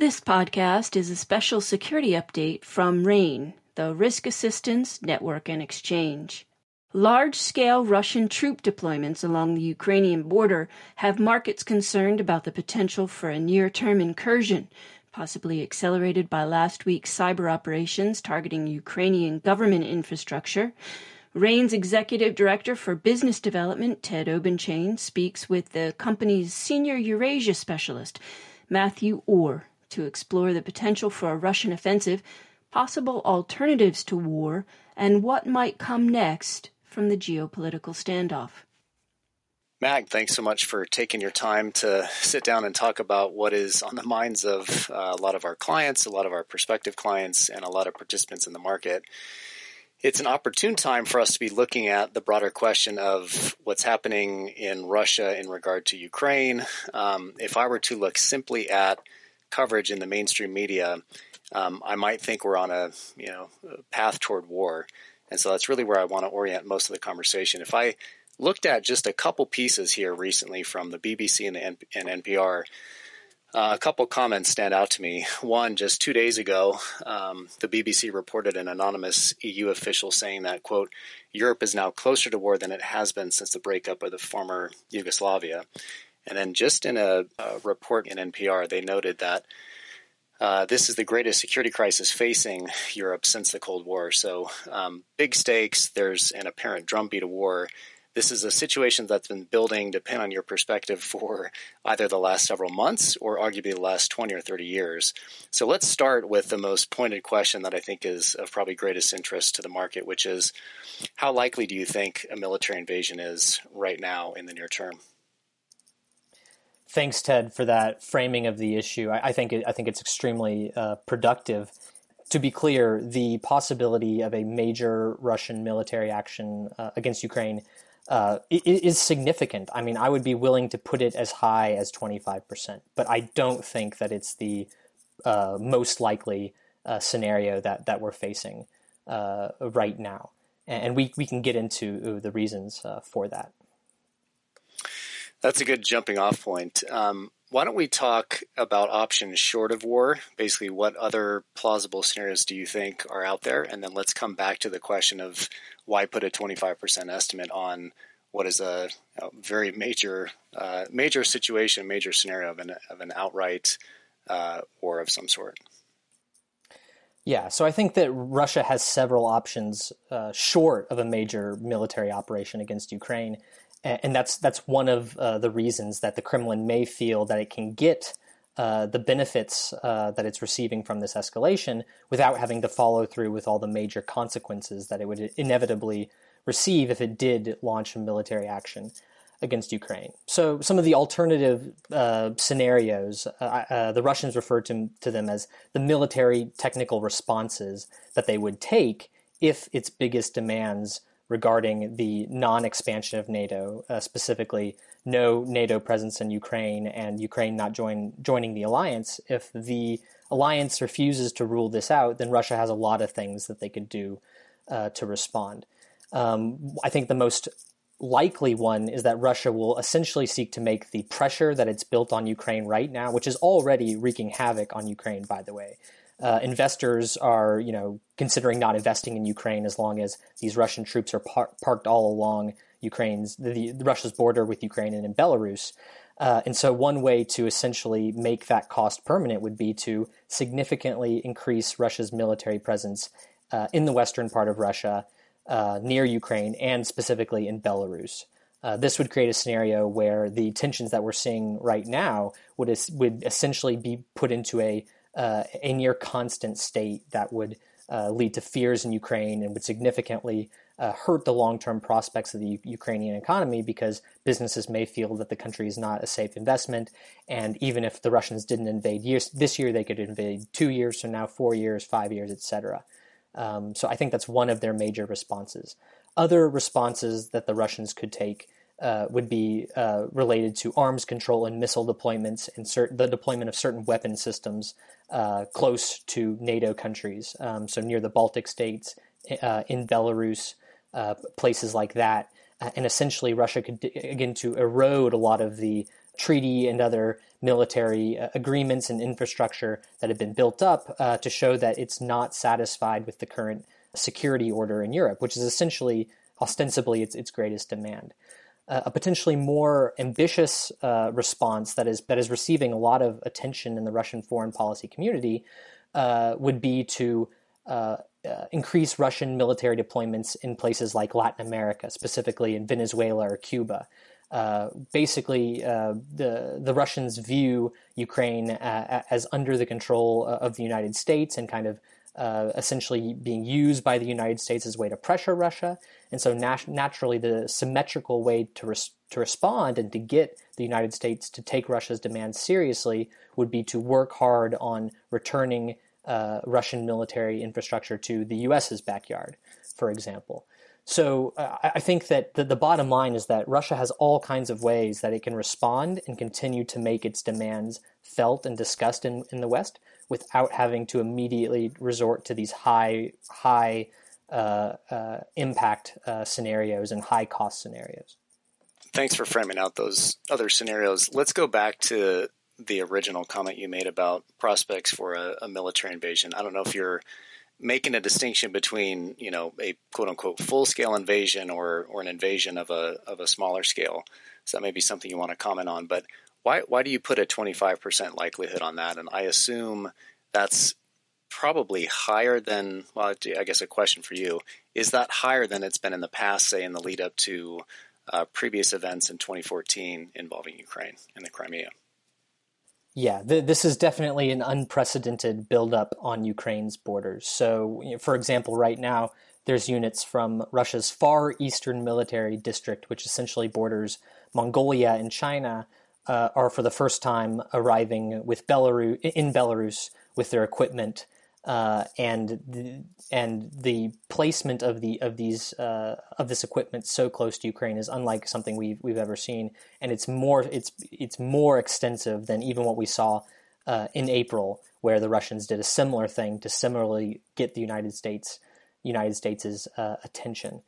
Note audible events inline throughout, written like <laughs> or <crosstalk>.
This podcast is a special security update from RANE, the Risk Assistance Network and Exchange. Large scale Russian troop deployments along the Ukrainian border have markets concerned about the potential for a near term incursion, possibly accelerated by last week's cyber operations targeting Ukrainian government infrastructure. RANE's executive director for business development, Ted Obenchain, speaks with the company's senior Eurasia specialist, Matthew Orr, to explore the potential for a Russian offensive, possible alternatives to war, and what might come next from the geopolitical standoff. Matt, thanks so much for taking your time to sit down and talk about what is on the minds of uh, a lot of our clients, a lot of our prospective clients, and a lot of participants in the market. It's an opportune time for us to be looking at the broader question of what's happening in Russia in regard to Ukraine. Um, if I were to look simply at coverage in the mainstream media, um, I might think we're on a you know path toward war. And so that's really where I want to orient most of the conversation. If I looked at just a couple pieces here recently from the BBC and, and NPR, uh, a couple comments stand out to me. One, just two days ago, um, the BBC reported an anonymous EU official saying that, quote, Europe is now closer to war than it has been since the breakup of the former Yugoslavia. And then just in a, a report in NPR, they noted that uh, this is the greatest security crisis facing Europe since the Cold War. So, um, big stakes. There's an apparent drumbeat of war. This is a situation that's been building, depending on your perspective, <laughs> for either the last several months or arguably the last 20 or 30 years. So, let's start with the most pointed question that I think is of probably greatest interest to the market, which is how likely do you think a military invasion is right now in the near term? Thanks, Ted, for that framing of the issue. I, I think it, I think it's extremely uh, productive. To be clear, the possibility of a major Russian military action uh, against Ukraine uh, is significant. I mean, I would be willing to put it as high as 25%, but I don't think that it's the uh, most likely uh, scenario that, that we're facing uh, right now. And we, we can get into the reasons for that. That's a good jumping off point. Um, why don't we talk about options short of war? Basically, what other plausible scenarios do you think are out there? And then let's come back to the question of why put a 25% estimate on what is a, very major, uh, major situation, major scenario of an, of an outright uh, war of some sort. Yeah, so I think that Russia has several options uh, short of a major military operation against Ukraine and that's that's one of uh, the reasons that the Kremlin may feel that it can get uh, the benefits uh, that it's receiving from this escalation without having to follow through with all the major consequences that it would inevitably receive if it did launch a military action against Ukraine. So some of the alternative uh, scenarios, uh, uh, the Russians refer to, to them as the military technical responses that they would take if its biggest demands regarding the non-expansion of NATO, uh, specifically no NATO presence in Ukraine and Ukraine not join joining the alliance. If the alliance refuses to rule this out, then Russia has a lot of things that they could do uh, to respond. Um, I think the most likely one is that Russia will essentially seek to make the pressure that it's built on Ukraine right now, which is already wreaking havoc on Ukraine, by the way, uh, investors are, you know, considering not investing in Ukraine as long as these Russian troops are par- parked all along Ukraine's the, the, Russia's border with Ukraine and in Belarus. Uh, and so, one way to essentially make that cost permanent would be to significantly increase Russia's military presence uh, in the western part of Russia, uh, near Ukraine, and specifically in Belarus. Uh, this would create a scenario where the tensions that we're seeing right now would would essentially be put into a uh, a near constant state that would uh, lead to fears in Ukraine and would significantly uh, hurt the long term prospects of the U- Ukrainian economy because businesses may feel that the country is not a safe investment. And even if the Russians didn't invade years, this year, they could invade two years from now, four years, five years, etc. Um, so I think that's one of their major responses. Other responses that the Russians could take uh, would be uh, related to arms control and missile deployments and cert- the deployment of certain weapon systems uh, close to NATO countries, um, so near the Baltic states, uh, in Belarus, uh, places like that. Uh, and essentially, Russia could begin to erode a lot of the treaty and other military agreements and infrastructure that have been built up to show that it's not satisfied with the current security order in Europe, which is essentially, ostensibly, its, its greatest demand. Uh, a potentially more ambitious uh, response that is that is receiving a lot of attention in the Russian foreign policy community uh, would be to uh, increase Russian military deployments in places like Latin America, specifically in Venezuela or Cuba. Uh, basically, uh, the the Russians view Ukraine uh, as under the control of the United States and kind of uh, essentially being used by the United States as a way to pressure Russia. And so, nat- naturally, the symmetrical way to res- to respond and to get the United States to take Russia's demands seriously would be to work hard on returning uh, Russian military infrastructure to the U.S.'s backyard, for example. So uh, I think that the, the, bottom line is that Russia has all kinds of ways that it can respond and continue to make its demands felt and discussed in, in the West without having to immediately resort to these high high uh, uh, impact uh, scenarios and high cost scenarios. Thanks for framing out those other scenarios. Let's go back to the original comment you made about prospects for a, a military invasion. I don't know if you're making a distinction between you know a quote unquote full scale invasion or or an invasion of a of a smaller scale. So that may be something you want to comment on. But why why do you put a twenty five percent likelihood on that? And I assume that's probably higher than well I guess a question for you is that higher than it's been in the past say in the lead up to uh, previous events in 2014 involving Ukraine and the Crimea yeah, th- this is definitely an unprecedented buildup on Ukraine's borders. So, for example, right now, there's units from Russia's far eastern military district, which essentially borders Mongolia and China, uh, are for the first time arriving with Belarus in Belarus with their equipment uh, and the, and the placement of the of these uh, of this equipment so close to Ukraine is unlike something we've we've ever seen, and it's more it's it's more extensive than even what we saw uh, in April, where the Russians did a similar thing to similarly get the United States United States's uh, attention.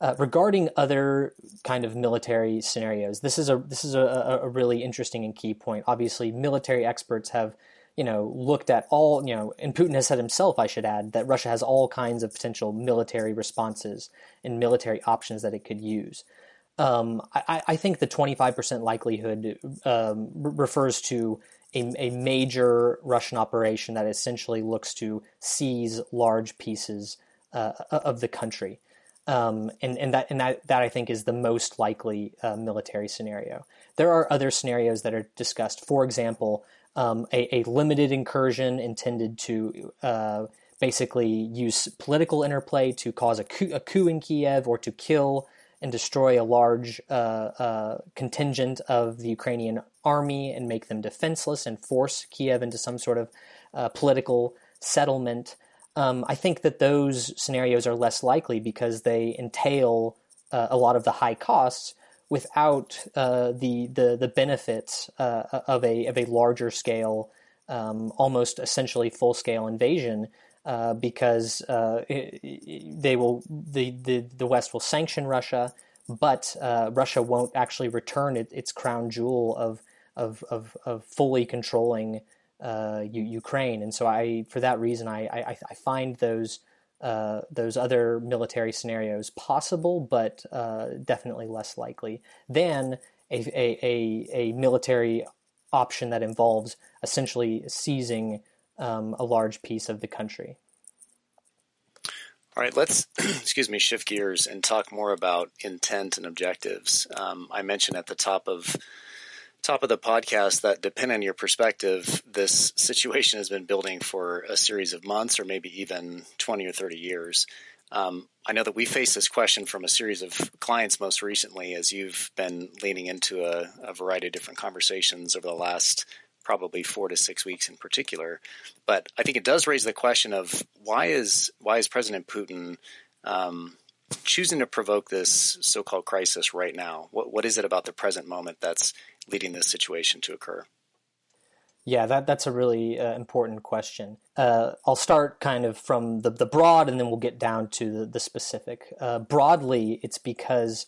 Uh, regarding other kind of military scenarios, this is a this is a, a really interesting and key point. Obviously, military experts have you know, looked at all, you know, and Putin has said himself, I should add, that Russia has all kinds of potential military responses and military options that it could use. Um, I, I, think the 25% likelihood um, refers to a, a, major Russian operation that essentially looks to seize large pieces uh, of the country. Um, and, and that and that that I think is the most likely uh, military scenario. There are other scenarios that are discussed. For example, um, a, a, limited incursion intended to uh, basically use political interplay to cause a coup, a coup, in Kiev or to kill and destroy a large uh, uh, contingent of the Ukrainian army and make them defenseless and force Kiev into some sort of uh, political settlement. Um, I think that those scenarios are less likely because they entail uh, a lot of the high costs without uh, the, the the benefits uh, of a of a larger scale, um, almost essentially full scale invasion, uh, because uh, they will the, the the West will sanction Russia, but uh, Russia won't actually return it, its crown jewel of of of, of fully controlling uh, Ukraine, and so I for that reason I I, I find those uh, those other military scenarios possible, but uh, definitely less likely than a, a, a, a, military option that involves essentially seizing um, a large piece of the country. All right, let's <clears throat> excuse me shift gears and talk more about intent and objectives. Um, I mentioned at the top of top of the podcast that depending on your perspective, this situation has been building for a series of months or maybe even 20 or 30 years. Um, I know that we faced this question from a series of clients most recently as you've been leaning into a, a variety of different conversations over the last probably four to six weeks in particular. But I think it does raise the question of why is why is President Putin um, choosing to provoke this so-called crisis right now? What what is it about the present moment that's leading this situation to occur? Yeah, that that's a really uh, important question. Uh, I'll start kind of from the, the broad, and then we'll get down to the, the specific. Uh, broadly, it's because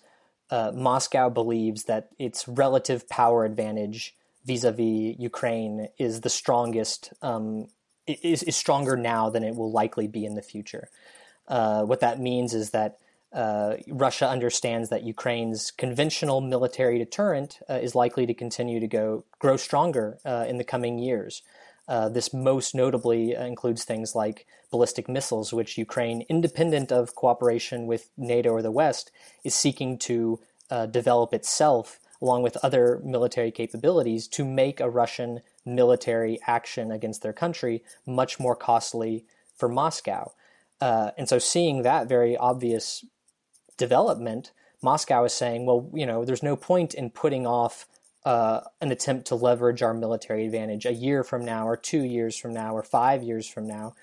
uh, Moscow believes that its relative power advantage vis-a-vis Ukraine is the strongest um, is, is stronger now than it will likely be in the future. Uh, what that means is that uh, Russia understands that Ukraine's conventional military deterrent uh, is likely to continue to go grow stronger uh, in the coming years. Uh, this most notably includes things like ballistic missiles, which Ukraine, independent of cooperation with NATO or the West, is seeking to uh, develop itself, along with other military capabilities, to make a Russian military action against their country much more costly for Moscow. Uh, and so, seeing that very obvious development, Moscow is saying, well, you know, there's no point in putting off uh, an attempt to leverage our military advantage a year from now, or two years from now, or five years from now,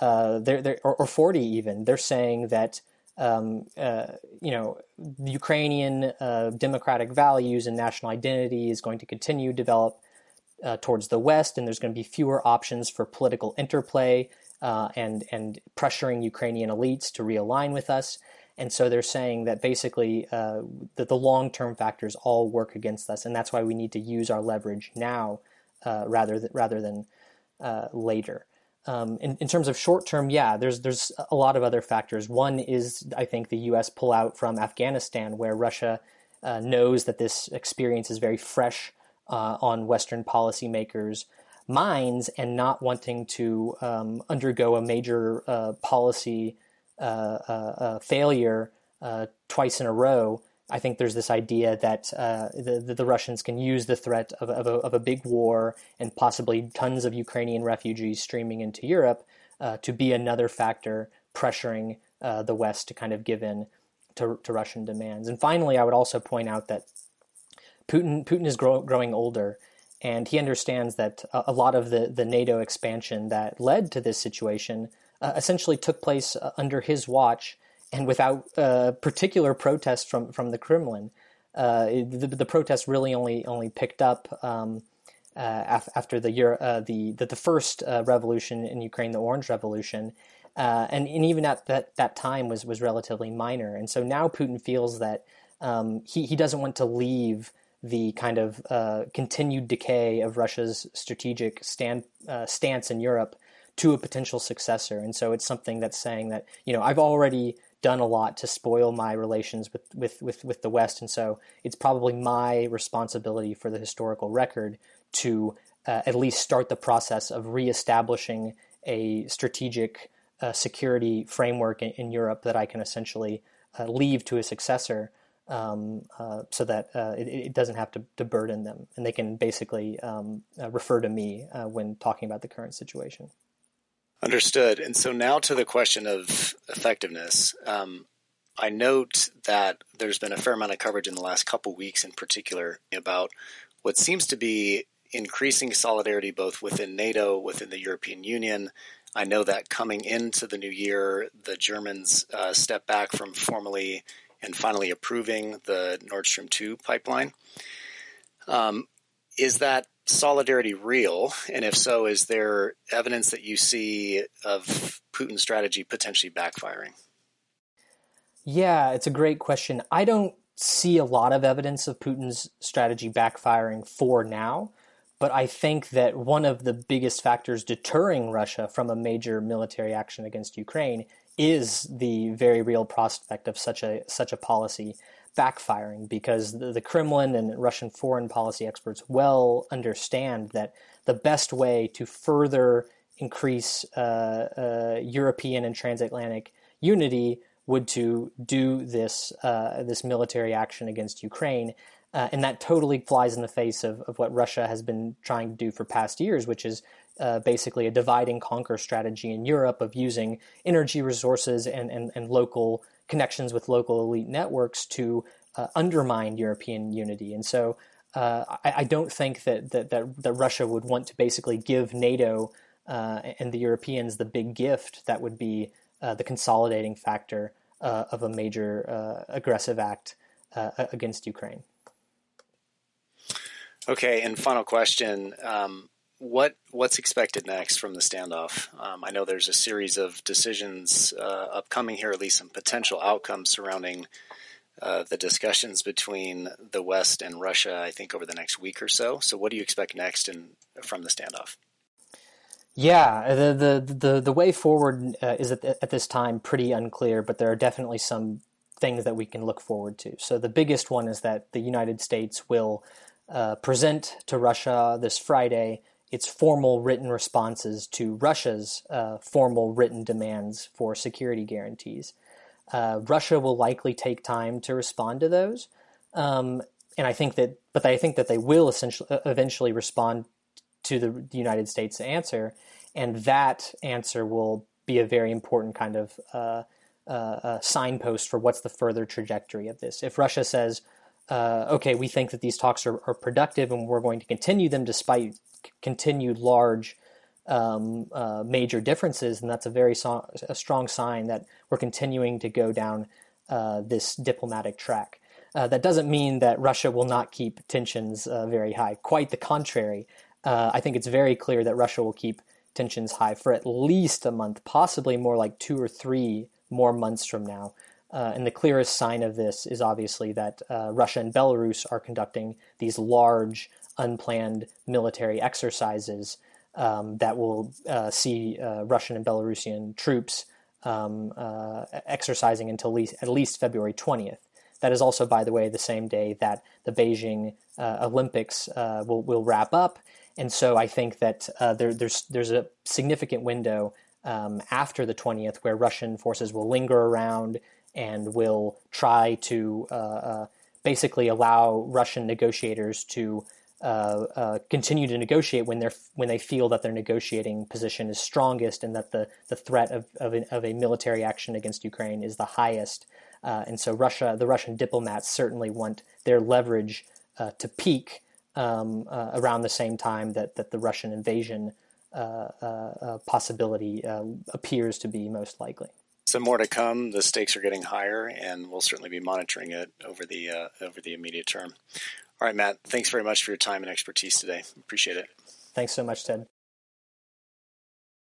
uh, they're, they're, or, or, 40 even. They're saying that um, uh, you know Ukrainian uh, democratic values and national identity is going to continue to develop uh, towards the West, and there's going to be fewer options for political interplay uh, and and pressuring Ukrainian elites to realign with us. And so they're saying that basically uh, that the long term factors all work against us, and that's why we need to use our leverage now uh, rather th- rather than uh, later. Um, in, in, terms of short term, yeah, there's there's a lot of other factors. One is I think the U.S. pullout from Afghanistan, where Russia uh, knows that this experience is very fresh uh, on Western policymakers' minds, and not wanting to um, undergo a major uh, policy failure uh, twice in a row, I think there's this idea that uh, the, the Russians can use the threat of, of, a, of, a, big war and possibly tons of Ukrainian refugees streaming into Europe uh, to be another factor pressuring the West to kind of give in to, to, Russian demands. And finally, I would also point out that Putin Putin is grow, growing older, and he understands that a, a, lot of the, the NATO expansion that led to this situation uh, essentially took place uh, under his watch and without uh, particular protest from from the Kremlin. Uh, the, the protests really only only picked up um, af- after the, the, the the first revolution in Ukraine, the Orange Revolution, and, and even at that that time was was relatively minor. And so now Putin feels that um, he he doesn't want to leave the kind of uh, continued decay of Russia's strategic stand, uh, stance in Europe to a potential successor. And so it's something that's saying that, you know, I've already done a lot to spoil my relations with, with, with, with the West. And so it's probably my responsibility for the historical record to uh, at least start the process of reestablishing a strategic uh, security framework in, in, Europe that I can essentially uh, leave to a successor. Um, uh, so that uh, it, it, doesn't have to, to, burden them, and they can basically um, uh, refer to me uh, when talking about the current situation. Understood. And so now to the question of effectiveness. Um, I note that there's been a fair amount of coverage in the last couple weeks, in particular, about what seems to be increasing solidarity both within NATO, within the European Union. I know that coming into the new year, the Germans uh, stepped back from formally and finally approving the Nord Stream 2 pipeline. Um, is that solidarity real? And if so, is there evidence that you see of Putin's strategy potentially backfiring? Yeah, it's a great question. I don't see a lot of evidence of Putin's strategy backfiring for now, but I think that one of the biggest factors deterring Russia from a major military action against Ukraine is the very real prospect of such a such a policy backfiring because the, the, Kremlin and Russian foreign policy experts well understand that the best way to further increase uh, uh, European and transatlantic unity would to do this uh, this military action against Ukraine. Uh, and that totally flies in the face of, of what Russia has been trying to do for past years, which is uh, basically a divide and conquer strategy in Europe of using energy resources and, and, and local connections with local elite networks to uh, undermine European unity. And so uh, I, I, don't think that, that, that, that, Russia would want to basically give NATO uh, and the Europeans the big gift that would be uh, the consolidating factor uh, of a major aggressive act against Ukraine. Okay, and final question. Um, what what's expected next from the standoff? Um, I know there's a series of decisions uh, upcoming here, at least some potential outcomes surrounding uh, the discussions between the West and Russia, I think, over the next week or so. So, what do you expect next in, from the standoff? Yeah, the the the, the way forward uh, is at, at this time pretty unclear, but there are definitely some things that we can look forward to. So the biggest one is that the United States will uh, present to Russia this Friday its formal written responses to Russia's uh, formal written demands for security guarantees. Uh, Russia will likely take time to respond to those, um, and I think that, but I think that they will essentially eventually respond to the, the United States answer, and that answer will be a very important kind of uh, uh, signpost for what's the further trajectory of this. If Russia says, uh, "Okay, we think that these talks are, are, productive, and we're going to continue them despite c- continued large." Um, uh, major differences, and that's a very so- a strong sign that we're continuing to go down uh, this diplomatic track. Uh, that doesn't mean that Russia will not keep tensions uh, very high. Quite the contrary uh, I think it's very clear that Russia will keep tensions high for at least a month, possibly more like two or three more months from now. Uh, and the clearest sign of this is obviously that uh, Russia and Belarus are conducting these large, unplanned military exercises um, that will uh, see uh, Russian and Belarusian troops um, uh, exercising until least, at least February 20th. That is also, by the way, the same day that the Beijing uh, Olympics will, will wrap up and so I think that there, there's there's a significant window um, after the 20th where Russian forces will linger around and will try to uh, uh, basically allow Russian negotiators to uh, uh, continue to negotiate when they're when they feel that their negotiating position is strongest and that the the threat of of, an, of a military action against Ukraine is the highest. Uh, and so Russia, the Russian diplomats certainly want their leverage to peak um, uh, around the same time that, that the Russian invasion uh, uh, uh possibility uh, appears to be most likely. So more to come. The stakes are getting higher, and we'll certainly be monitoring it over the uh, over the immediate term. All right, Matt. Thanks very much for your time and expertise today. Appreciate it. Thanks so much, Ted.